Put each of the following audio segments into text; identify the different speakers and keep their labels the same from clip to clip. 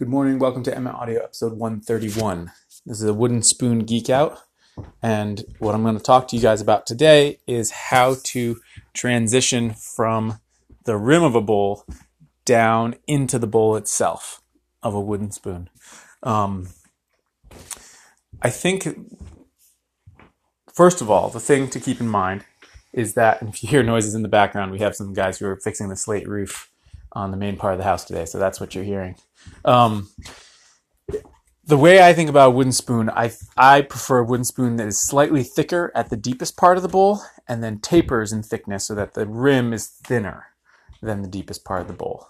Speaker 1: Good morning. Welcome to Emma Audio episode 131. This is a wooden spoon geek out. And what I'm going to talk to you guys about today is how to transition from the rim of a bowl down into the bowl itself of a wooden spoon. Um, I think, first of all, the thing to keep in mind is that if you hear noises in the background, we have some guys who are fixing the slate roof on the main part of the house today. So that's what you're hearing. Um, the way I think about a wooden spoon, I I prefer a wooden spoon that is slightly thicker at the deepest part of the bowl and then tapers in thickness so that the rim is thinner than the deepest part of the bowl.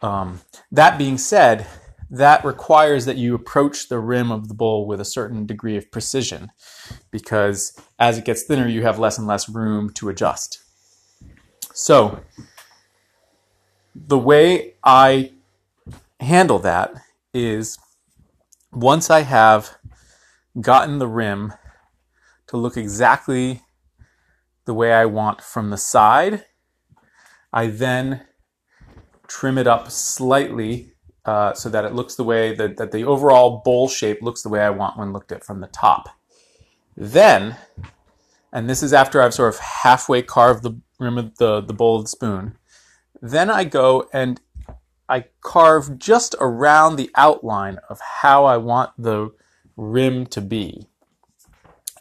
Speaker 1: Um, that being said, that requires that you approach the rim of the bowl with a certain degree of precision because as it gets thinner, you have less and less room to adjust. So, the way I handle that is once I have gotten the rim to look exactly the way I want from the side, I then trim it up slightly uh, so that it looks the way that, that the overall bowl shape looks the way I want when looked at from the top. Then, and this is after I've sort of halfway carved the rim of the, the bowl of the spoon, then I go and I carve just around the outline of how I want the rim to be.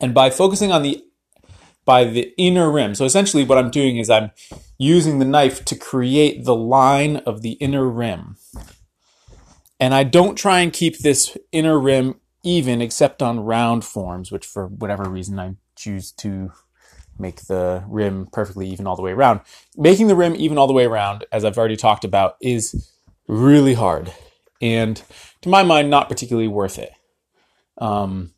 Speaker 1: And by focusing on the by the inner rim. So essentially what I'm doing is I'm using the knife to create the line of the inner rim. And I don't try and keep this inner rim even except on round forms, which for whatever reason I choose to make the rim perfectly even all the way around. Making the rim even all the way around, as I've already talked about, is really hard and to my mind not particularly worth it um,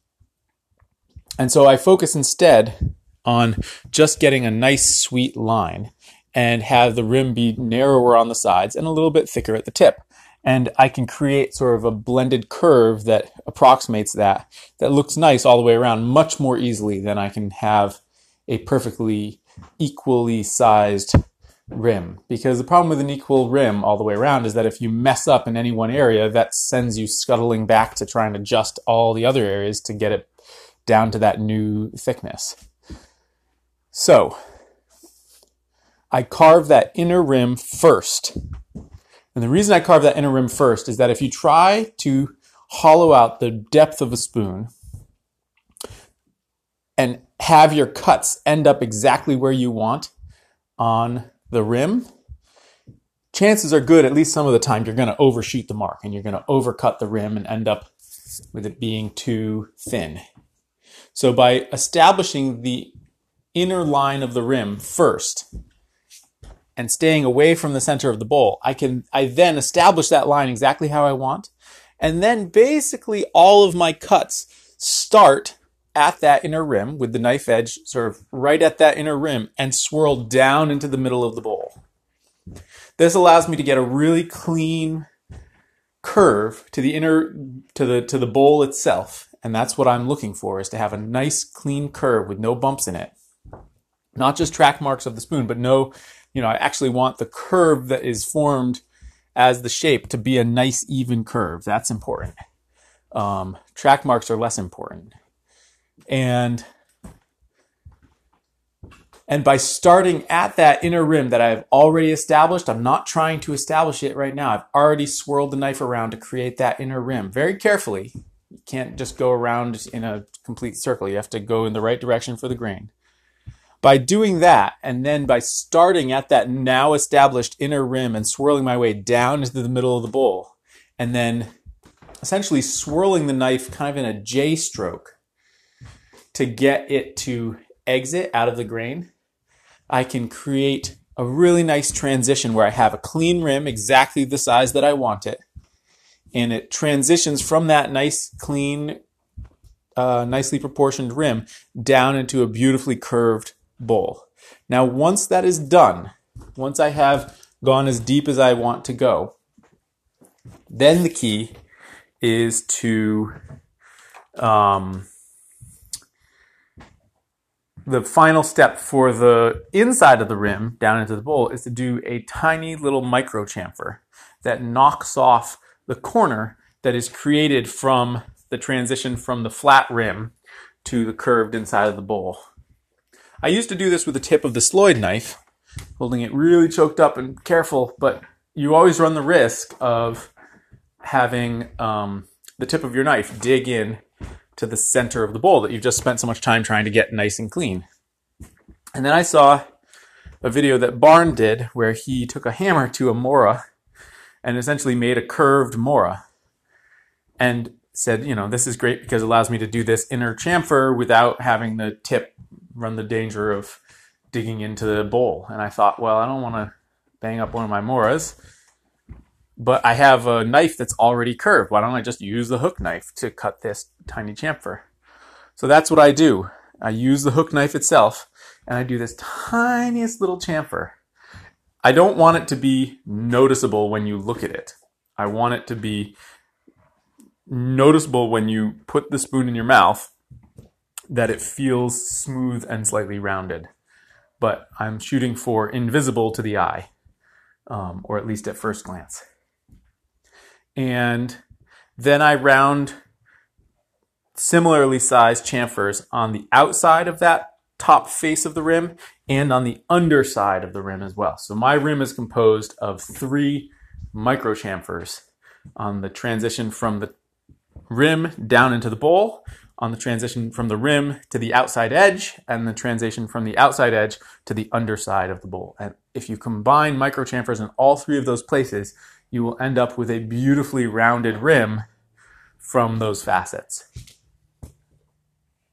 Speaker 1: and so i focus instead on just getting a nice sweet line and have the rim be narrower on the sides and a little bit thicker at the tip and i can create sort of a blended curve that approximates that that looks nice all the way around much more easily than i can have a perfectly equally sized rim. Because the problem with an equal rim all the way around is that if you mess up in any one area that sends you scuttling back to try and adjust all the other areas to get it down to that new thickness. So i carve that inner rim first. And the reason i carve that inner rim first is that if you try to hollow out the depth of a spoon and have your cuts end up exactly where you want on the rim, chances are good, at least some of the time, you're going to overshoot the mark and you're going to overcut the rim and end up with it being too thin. So by establishing the inner line of the rim first and staying away from the center of the bowl, I can, I then establish that line exactly how I want. And then basically all of my cuts start at that inner rim with the knife edge sort of right at that inner rim and swirl down into the middle of the bowl. This allows me to get a really clean curve to the inner to the to the bowl itself and that's what I'm looking for is to have a nice clean curve with no bumps in it. Not just track marks of the spoon, but no, you know, I actually want the curve that is formed as the shape to be a nice even curve. That's important. Um, track marks are less important and and by starting at that inner rim that I've already established, I'm not trying to establish it right now. I've already swirled the knife around to create that inner rim very carefully. You can't just go around in a complete circle. You have to go in the right direction for the grain. By doing that, and then by starting at that now established inner rim and swirling my way down into the middle of the bowl, and then essentially swirling the knife kind of in a J stroke to get it to exit out of the grain, I can create a really nice transition where I have a clean rim exactly the size that I want it. And it transitions from that nice, clean, uh, nicely proportioned rim down into a beautifully curved bowl. Now, once that is done, once I have gone as deep as I want to go, then the key is to um, the final step for the inside of the rim down into the bowl is to do a tiny little micro chamfer that knocks off the corner that is created from the transition from the flat rim to the curved inside of the bowl. I used to do this with the tip of the Sloyd knife, holding it really choked up and careful, but you always run the risk of having um, the tip of your knife dig in to the center of the bowl that you've just spent so much time trying to get nice and clean. And then I saw a video that Barn did where he took a hammer to a mora and essentially made a curved mora and said, you know, this is great because it allows me to do this inner chamfer without having the tip run the danger of digging into the bowl. And I thought, well, I don't want to bang up one of my moras, but I have a knife that's already curved. Why don't I just use the hook knife to cut this tiny chamfer? So that's what I do. I use the hook knife itself and I do this tiniest little chamfer. I don't want it to be noticeable when you look at it. I want it to be noticeable when you put the spoon in your mouth that it feels smooth and slightly rounded. But I'm shooting for invisible to the eye, um, or at least at first glance. And then I round similarly sized chamfers on the outside of that top face of the rim and on the underside of the rim as well. So my rim is composed of three micro chamfers on the transition from the rim down into the bowl, on the transition from the rim to the outside edge, and the transition from the outside edge to the underside of the bowl. And if you combine micro chamfers in all three of those places, you will end up with a beautifully rounded rim from those facets.